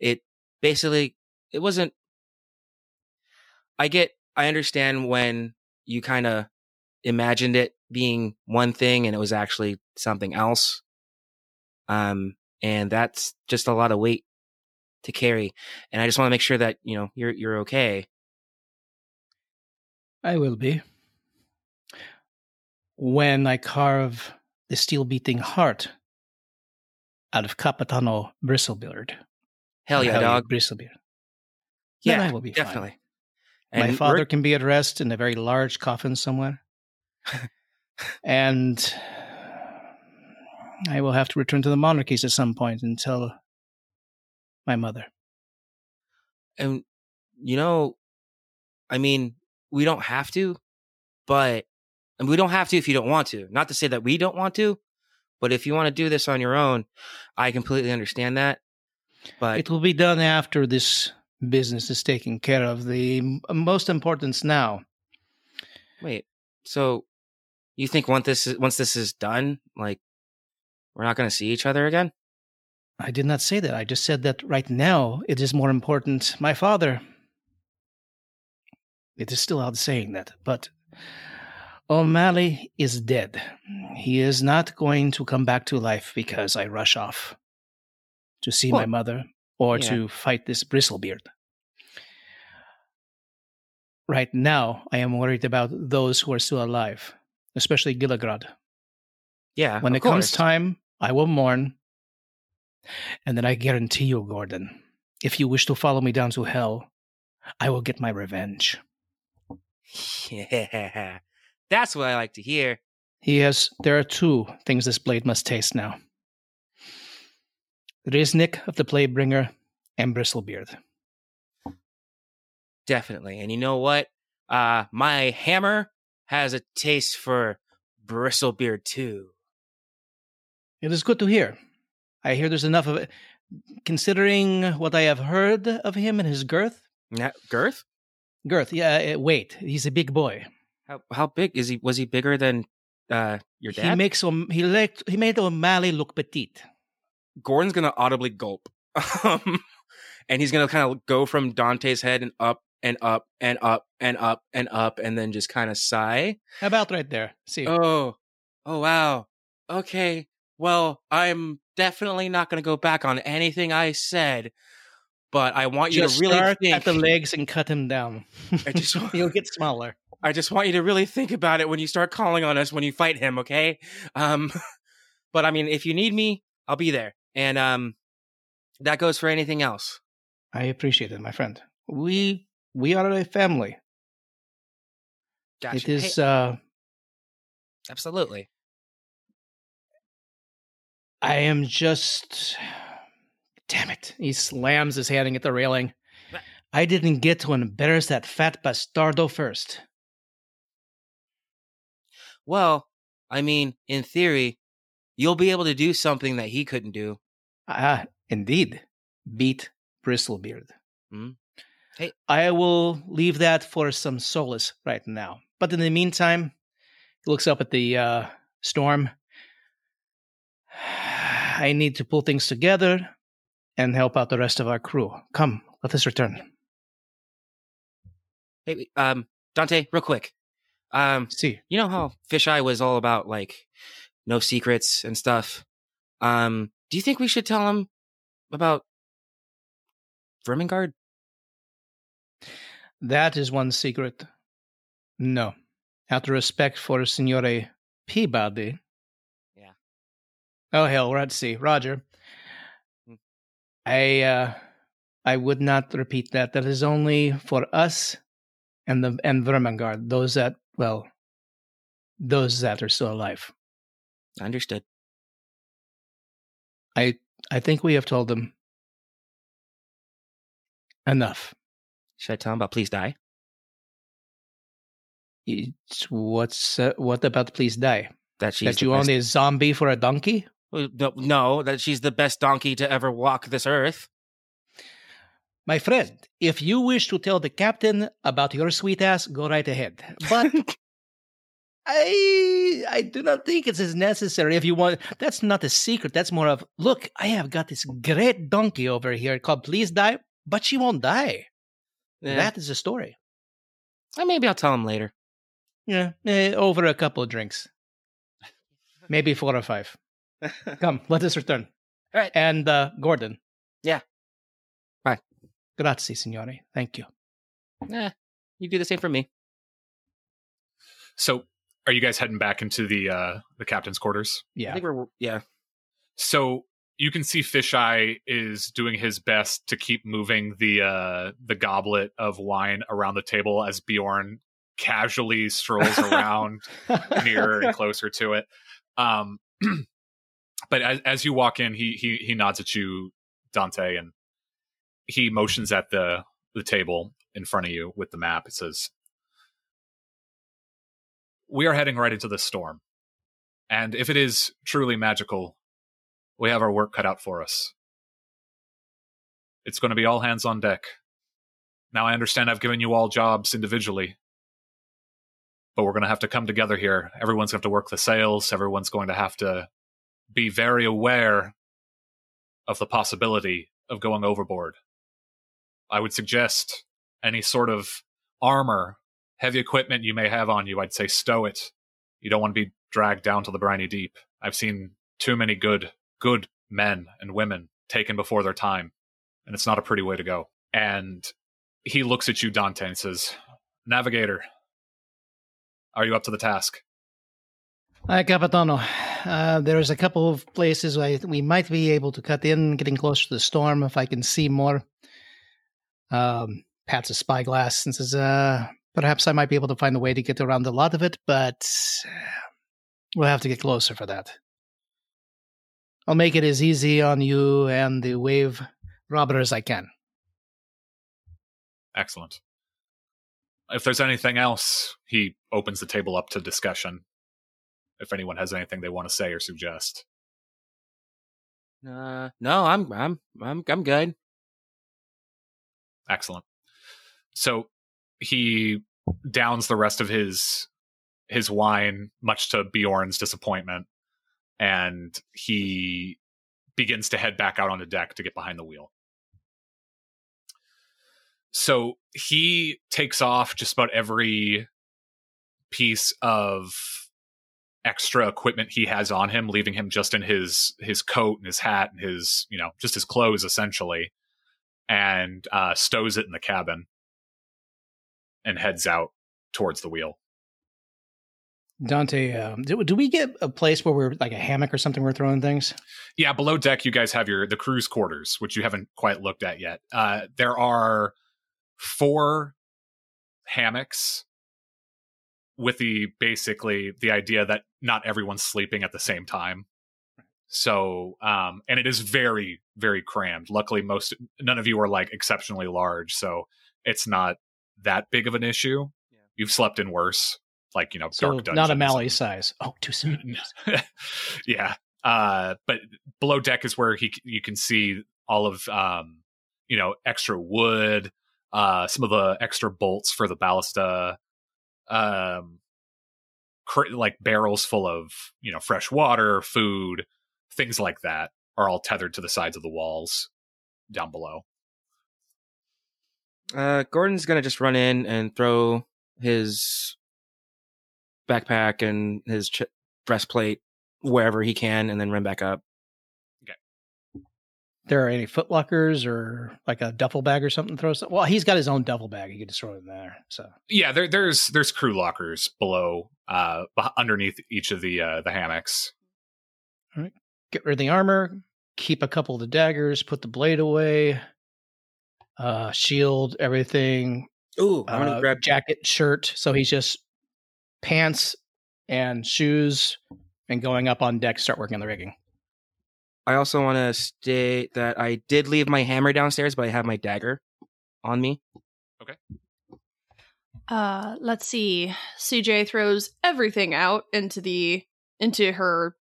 it basically, it wasn't. I get, I understand when you kind of imagined it being one thing and it was actually something else. Um, and that's just a lot of weight to carry. And I just want to make sure that you know you're you're okay. I will be. When I carve the steel beating heart out of Capitano Bristlebeard. Hell yeah, Hell dog. Bristlebeard. Yeah, Then I will be fine. definitely. My father can be at rest in a very large coffin somewhere. and I will have to return to the monarchies at some point and tell my mother. and you know, I mean, we don't have to, but and we don't have to if you don't want to. Not to say that we don't want to, but if you want to do this on your own, I completely understand that. But It will be done after this business is taken care of. The most importance now. wait, so you think once this is, once this is done, like we're not going to see each other again? I did not say that. I just said that right now it is more important. My father. It is still out saying that, but O'Malley is dead. He is not going to come back to life because I rush off to see my mother or yeah. to fight this bristlebeard. Right now, I am worried about those who are still alive, especially Gilligrad. Yeah. When it comes time, I will mourn. And then I guarantee you, Gordon, if you wish to follow me down to hell, I will get my revenge. Yeah, that's what I like to hear. He has. There are two things this blade must taste now Riznik of the Playbringer and Bristlebeard. Definitely. And you know what? Uh my hammer has a taste for bristlebeard too. It is good to hear. I hear there's enough of it. Considering what I have heard of him and his girth, Now, girth? girth, yeah, uh, weight. He's a big boy. How how big is he? Was he bigger than uh your dad? He makes O'M- he like he made O'Malley look petite. Gordon's gonna audibly gulp, um, and he's gonna kind of go from Dante's head and up and up and up and up and up, and then just kind of sigh. How About right there. See, Oh, oh wow. Okay. Well, I'm definitely not gonna go back on anything I said, but I want you just to really start think. at the legs and cut him down. I just- want, you'll get smaller. I just want you to really think about it when you start calling on us when you fight him, okay? Um but I mean, if you need me, I'll be there. And um that goes for anything else. I appreciate it, my friend. We we are a family. Gotcha. It is Hey, uh absolutely. I am just damn it. He slams his hand at the railing. I didn't get to embarrass that fat bastardo first. Well, I mean, in theory, you'll be able to do something that he couldn't do. Ah, indeed. Beat Bristlebeard. Mhm. Hey. I will leave that for some solace right now. But in the meantime, he looks up at the uh, storm. I need to pull things together and help out the rest of our crew. Come, let us return. Hey, um, Dante, real quick. Um, See, you know how Fisheye was all about like no secrets and stuff. Um, do you think we should tell him about Vermin Guard? That is one secret. No. Out of respect for Signore Peabody. Yeah. Oh hell, we're at sea. Roger. Hmm. I uh I would not repeat that. That is only for us and the and Vermin Guard, those that well those that are still alive. Understood. I I think we have told them enough. Should I tell him about Please Die? It's, what's uh, what about please die? That she's that you best- own a zombie for a donkey? No, no, that she's the best donkey to ever walk this earth. My friend, if you wish to tell the captain about your sweet ass, go right ahead. But I I do not think it's as necessary if you want that's not a secret. That's more of look, I have got this great donkey over here called Please Die, but she won't die. Yeah. That is the story. Uh, maybe I'll tell him later. Yeah, eh, over a couple of drinks. Maybe four or five. Come, let us return. All right. And uh, Gordon. Yeah. Bye. Grazie, signore. Thank you. Eh, you do the same for me. So, are you guys heading back into the uh the captain's quarters? Yeah. I Yeah. think we're yeah. So you can see Fisheye is doing his best to keep moving the uh the goblet of wine around the table as Bjorn casually strolls around nearer and closer to it. Um, but as, as you walk in, he he he nods at you, Dante, and he motions at the the table in front of you with the map. It says, "We are heading right into the storm, and if it is truly magical, we have our work cut out for us. It's going to be all hands on deck." Now I understand I've given you all jobs individually, but we're going to have to come together here. Everyone's going to have to work the sails. Everyone's going to have to be very aware of the possibility of going overboard. I would suggest any sort of armor, heavy equipment you may have on you, I'd say stow it. You don't want to be dragged down to the briny deep. I've seen too many good, good men and women taken before their time, and it's not a pretty way to go. And he looks at you, Dante, and says, Navigator, are you up to the task? Hi, Capitano. Uh, there's a couple of places I, we might be able to cut in, getting closer to the storm if I can see more. Um, pats a spyglass and says, uh, perhaps I might be able to find a way to get around a lot of it, but we'll have to get closer for that. I'll make it as easy on you and the wave robber as I can. Excellent. If there's anything else, he opens the table up to discussion. If anyone has anything they want to say or suggest. Uh, no, I'm I'm I'm I'm good. Excellent. So he downs the rest of his his wine, much to Bjorn's disappointment, and he begins to head back out on the deck to get behind the wheel. So he takes off just about every piece of extra equipment he has on him, leaving him just in his his coat and his hat and his you know just his clothes essentially, and uh, stows it in the cabin and heads out towards the wheel. Dante, uh, do, do we get a place where we're like a hammock or something we're throwing things? Yeah, below deck you guys have your the crew's quarters, which you haven't quite looked at yet. Uh, there are four hammocks with the basically the idea that not everyone's sleeping at the same time. So, um, and it is very, very crammed. Luckily, most none of you are like exceptionally large, so it's not that big of an issue. Yeah. You've slept in worse, like you know, So dark dungeons. not a and- size. Oh, too soon. yeah. Uh, but below deck is where he you can see all of um, you know, extra wood, uh, some of the extra bolts for the ballista, um, cr- like barrels full of you know fresh water, food, things like that. are all tethered to the sides of the walls down below. Uh, Gordon's gonna just run in and throw his backpack and his ch- breastplate wherever he can, and then run back up. Okay. There are any footlockers or like a duffel bag or something? Throw some. Well, he's got his own duffel bag. He could just throw it in there. So Yeah, there, there's there's crew lockers below, uh, underneath each of the uh, the hammocks. All right, get rid of the armor. Keep a couple of the daggers. Put the blade away. Uh, shield everything. Ooh, I'm gonna uh, grab jacket, shirt. So he's just pants and shoes, and going up on deck. Start working on the rigging. I also want to state that I did leave my hammer downstairs, but I have my dagger on me. Okay. Uh, let's see. CJ throws everything out into the into her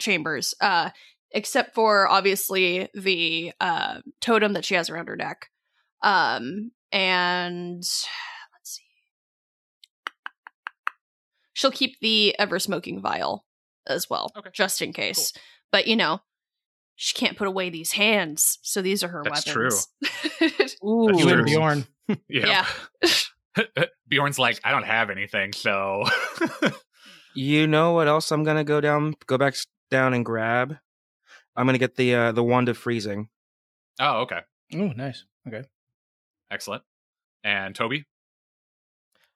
chambers. Uh, except for obviously the uh totem that she has around her neck. Um, and let's see. She'll keep the ever smoking vial as well, Okay. just in case. But you know, she can't put away these hands, so these are her That's weapons. Ooh, That's you true. and Bjorn. Yeah. Bjorn's like, I don't have anything, so You know what else I'm gonna go down, go back down and grab? I'm gonna get the uh, the wand of freezing. Oh, okay. Oh, nice. Okay. Excellent. And Toby?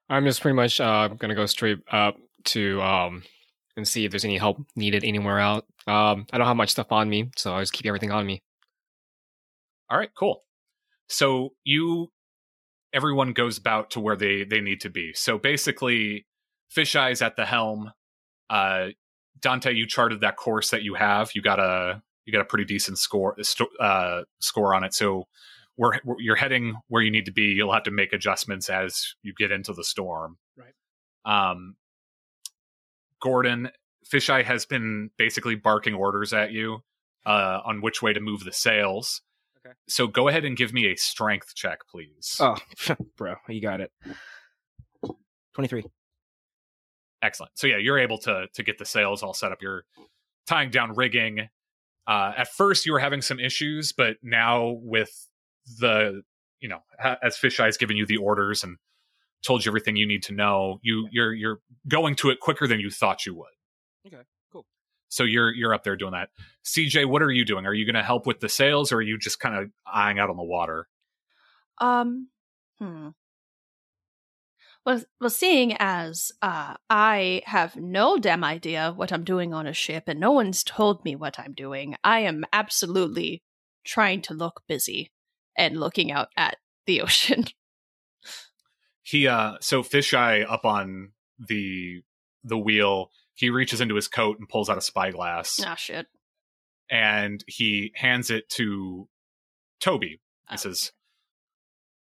I'm just pretty much uh, gonna go straight up to um and see if there's any help needed anywhere out. Um, I don't have much stuff on me, so I just keep everything on me. All right, cool. So you everyone goes about to where they they need to be. So basically Fisheye's at the helm. Uh Dante, you charted that course that you have. You got a you got a pretty decent score uh score on it. So we're, we're you're heading where you need to be. You'll have to make adjustments as you get into the storm. Right. Um Gordon Fisheye has been basically barking orders at you uh on which way to move the sails. Okay. So go ahead and give me a strength check, please. Oh, bro, you got it. Twenty three. Excellent. So yeah, you're able to to get the sails all set up. You're tying down rigging. Uh, at first, you were having some issues, but now with the you know ha- as Fisheye's given you the orders and told you everything you need to know, you you're you're going to it quicker than you thought you would. Okay, cool. So you're you're up there doing that. CJ, what are you doing? Are you going to help with the sales, or are you just kind of eyeing out on the water? Um, hmm. Well, well, seeing as uh, I have no damn idea what I'm doing on a ship, and no one's told me what I'm doing, I am absolutely trying to look busy and looking out at the ocean. he uh so fisheye up on the the wheel he reaches into his coat and pulls out a spyglass ah, shit. and he hands it to toby he Oh. says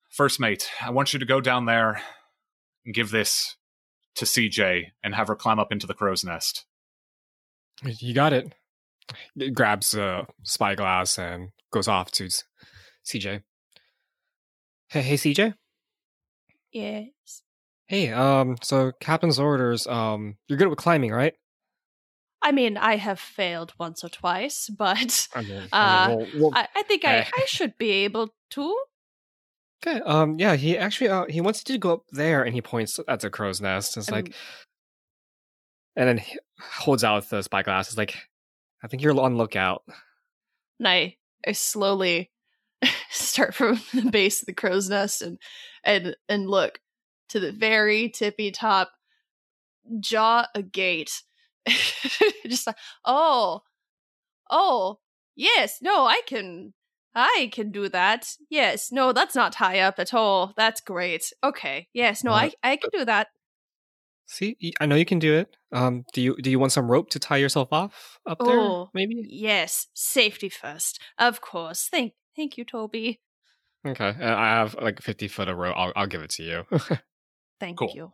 first mate i want you to go down there and give this to cj and have her climb up into the crow's nest You got it. It grabs a spyglass and goes off to s- CJ. Hey, hey, CJ. Yes. Hey, um, so captain's orders. Um, you're good with climbing, right? I mean, I have failed once or twice, but I mean, Uh, mean, we'll- we'll- I, I think I. I should be able to. okay. Um, yeah, he actually, uh, he wants you to go up there, and he points at the crow's nest. It's like, and then he holds out the spyglass. It's like, I think you're on lookout. and I, I slowly start from the base of the crow's nest and and and look to the very tippy top, jaw agape, just like oh, oh yes, no, I can, I can do that. Yes, no, that's not high up at all. That's great. Okay, yes, no, Uh, I I can do that. See, I know you can do it. Um, do you do you want some rope to tie yourself off up there? Oh, Maybe. Yes, safety first, of course. Thank thank you, Toby. Okay, uh, I have like fifty foot of rope. I'll I'll give it to you. Thank Cool. you.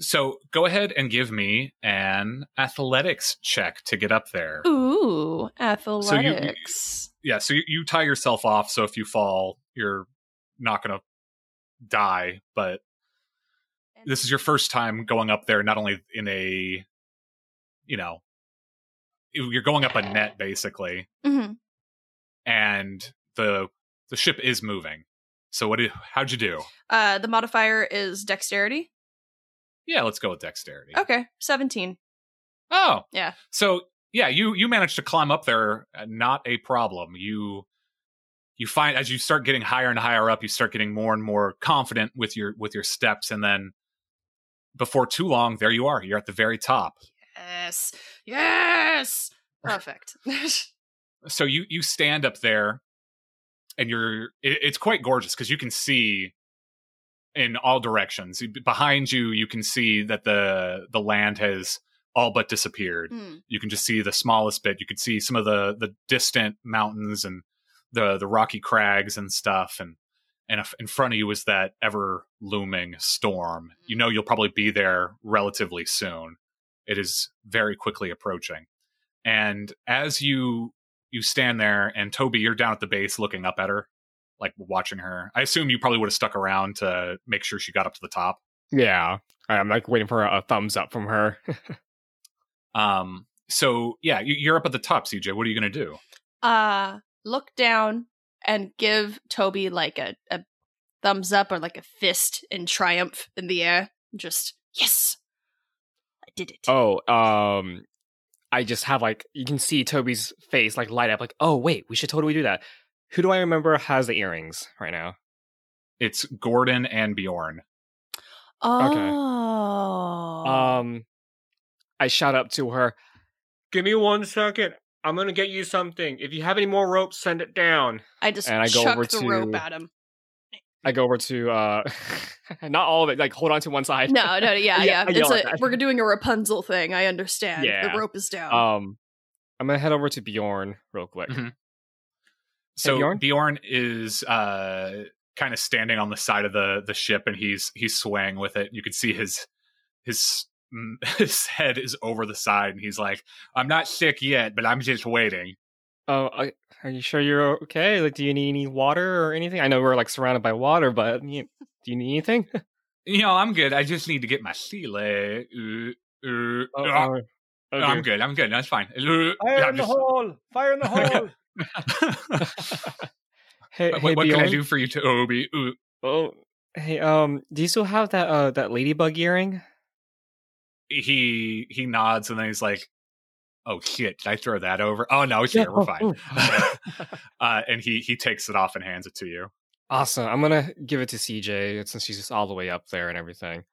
so go ahead and give me an athletics check to get up there Ooh, athletics. yeah so you, you tie yourself off so if you fall you're not gonna die but this is your first time going up there not only in a you know you're going up a net basically, hmm and the the ship is moving. So what? Did, how'd you do? Uh, the modifier is dexterity. Yeah, let's go with dexterity. Okay, seventeen. Oh, Yeah. So yeah, you you managed to climb up there, uh, not a problem. You you find as you start getting higher and higher up, you start getting more and more confident with your with your steps, and then before too long, there you are. You're at the very top. Yes. Yes. Perfect. So you you stand up there, and you're it, it's quite gorgeous because you can see in all directions. Behind you, you can see that the the land has all but disappeared. Hmm. you can just see the smallest bit. You could see some of the the distant mountains and the the rocky crags and stuff, and and in front of you is that ever looming storm. You know you'll probably be there relatively soon. It is very quickly approaching, and as you you stand there, and Toby, you're down at the base looking up at her, like watching her. I assume you probably would have stuck around to make sure she got up to the top. Yeah. I'm like waiting for a, a thumbs up from her. Um, so yeah, you, you're up at the top, CJ. What are you gonna do? uh look down and give Toby like a, a thumbs up or like a fist in triumph in the air. Just yes. I did it. oh, um, I just have like you can see Toby's face like light up. Like, oh wait, we should totally do that. Who do I remember has the earrings right now? It's Gordon and Bjorn. Oh. Um, I shout up to her. Give me one second. I'm gonna get you something. If you have any more rope, send it down. I just and I go chuck over the to- rope at him. I go over to uh, not all of it. Like hold on to one side. No, no, yeah, Yeah, yeah. It's a we're doing a Rapunzel thing. I understand. Yeah. The rope is down. Um, I'm gonna head over to Bjorn real quick. Mhm. So Bjorn? Bjorn? is uh kind of standing on the side of the the ship and he's he's swaying with it. You can see his his his head is over the side and he's like, "I'm not sick yet, but I'm just waiting." Oh, I, are you sure you're okay? Like, do you need any water or anything? I know we're like surrounded by water, but you, do you need anything? You know, I'm good. I just need to get my sea leg. Uh, uh, Oh, uh, oh, oh, I'm good. I'm good. That's fine. Uh, yeah, I'm just- hole! Fire in the hole! Hey, what, hey, what can I do for you, Toby? Uh, Oh, hey, um, do you still have that uh that ladybug earring? he he nods and then he's like, "Oh shit! Did I throw that over? Oh no, it's here. We're oh, fine." oh. uh, and he he takes it off and hands it to you. Awesome. I'm gonna give it to CJ since she's just all the way up there and everything.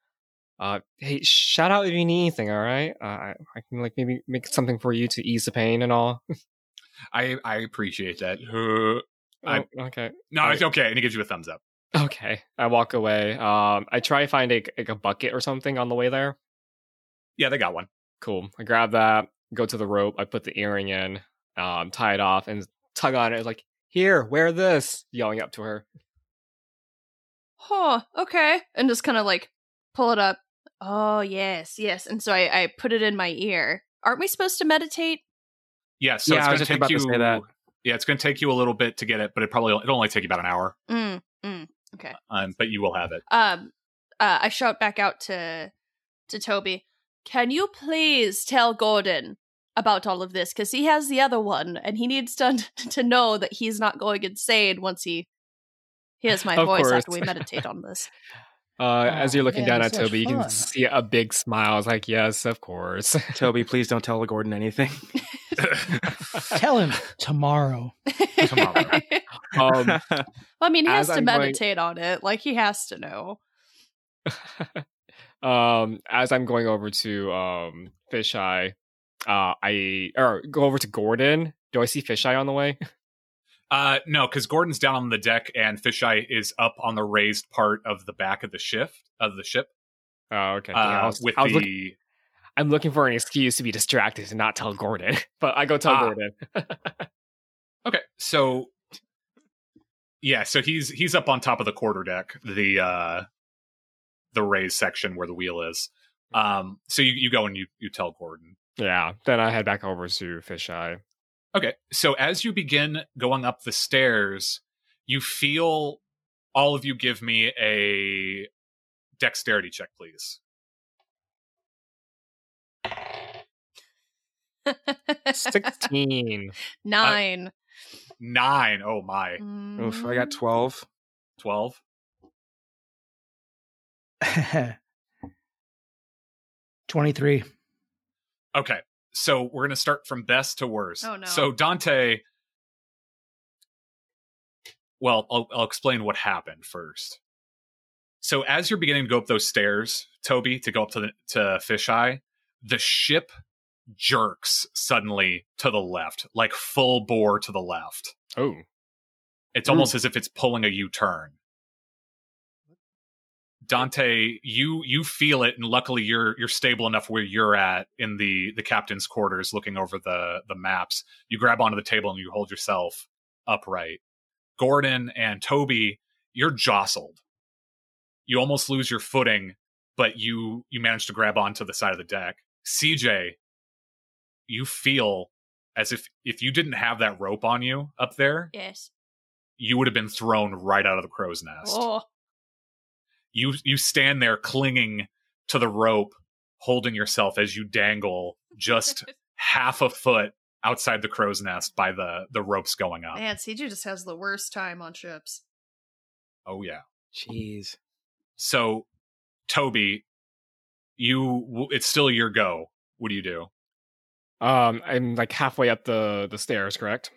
Uh, hey, shout out if you need anything. All right, uh, I, I can like maybe make something for you to ease the pain and all. I I appreciate that. Uh, I- Oh, okay. no, it's okay. And he gives you a thumbs up. Okay. I walk away. Um, I try to find a like a bucket or something on the way there. Yeah, they got one. Cool. I grab that, go to the rope, I put the earring in, um, tie it off, and tug on it. It's like, here, wear this, yelling up to her. huh, okay. And just kind of like pull it up. Oh, yes, yes. And so I, I put it in my ear. Aren't we supposed to meditate? Yeah, so Yeah, it's I going was to just take about to you. say that. Yeah, it's going to take you a little bit to get it, but it probably it'll only take you about an hour. Mm, mm, okay. Um, but you will have it. Um, uh, I shout back out to to Toby. Can you please tell Gordon about all of this? Because he has the other one, and he needs to to know that he's not going insane once he hears my Of voice course. after we meditate on this. Uh, as you're looking man, down at such Toby, you can see a big smile. It's like, yes, of course. Toby, please don't tell Gordon anything. Tell him tomorrow. Tomorrow. um, Well, I mean, he has to I'm going- meditate on it. Like he has to know. um, as I'm going over to um Fisheye, uh, I or go over to Gordon. Do I see Fisheye on the way? Uh, no, because Gordon's down on the deck and Fisheye is up on the raised part of the back of the ship of the ship. Oh, okay. Yeah, I Uh, was- with I the looking- I'm looking for an excuse to be distracted and not tell Gordon, but I go tell Ah. Gordon. okay, so yeah, so he's he's up on top of the quarter deck, the uh the raised section where the wheel is. Um, so you, you go and you you tell Gordon. Yeah. Then I head back over to Fisheye. Okay, so as you begin going up the stairs, you feel all of you give me a dexterity check, please. 16. Nine. Nine. Oh my. Oof, I got Mm. 12. 12. 23. Okay. So we're going to start from best to worst. Oh, no. So Dante. Well, I'll, I'll explain what happened first. So as you're beginning to go up those stairs, Toby, to go up to the to Fisheye, the ship jerks suddenly to the left, like full bore to the left. Oh. It's hmm. almost as if it's pulling a U-turn. Dante, you you feel it, and luckily you're you're stable enough where you're at in the the captain's quarters, looking over the the maps. You grab onto the table and you hold yourself upright. Gordon and Toby, you're jostled. You almost lose your footing, but you you manage to grab onto the side of the deck. CJ, you feel as if if you didn't have that rope on you up there, Yes. you would have been thrown right out of the crow's nest. Oh. You you stand there clinging to the rope, holding yourself as you dangle just half a foot outside the crow's nest by the the ropes going up. Man, CJ just has the worst time on ships. Oh yeah. Jeez. So Toby, you it's still your go. What do you do? Um, I'm like halfway up the the stairs, correct?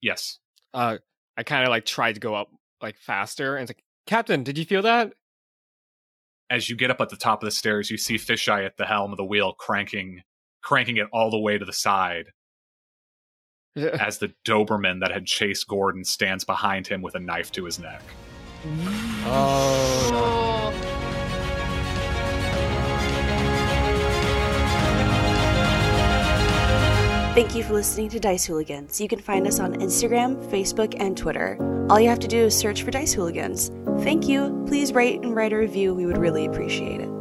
Yes. Uh, I kind of like tried to go up like faster, and it's like, Captain, did you feel that? As you get up at the top of the stairs, you see Fisheye at the helm of the wheel cranking cranking it all the way to the side as the Doberman that had chased Gordon stands behind him with a knife to his neck. oh, no. Oh. Thank you for listening to Dice Hooligans. You can find us on Instagram, Facebook, and Twitter. All you have to do is search for Dice Hooligans. Thank you. Please rate and write a review. We would really appreciate it.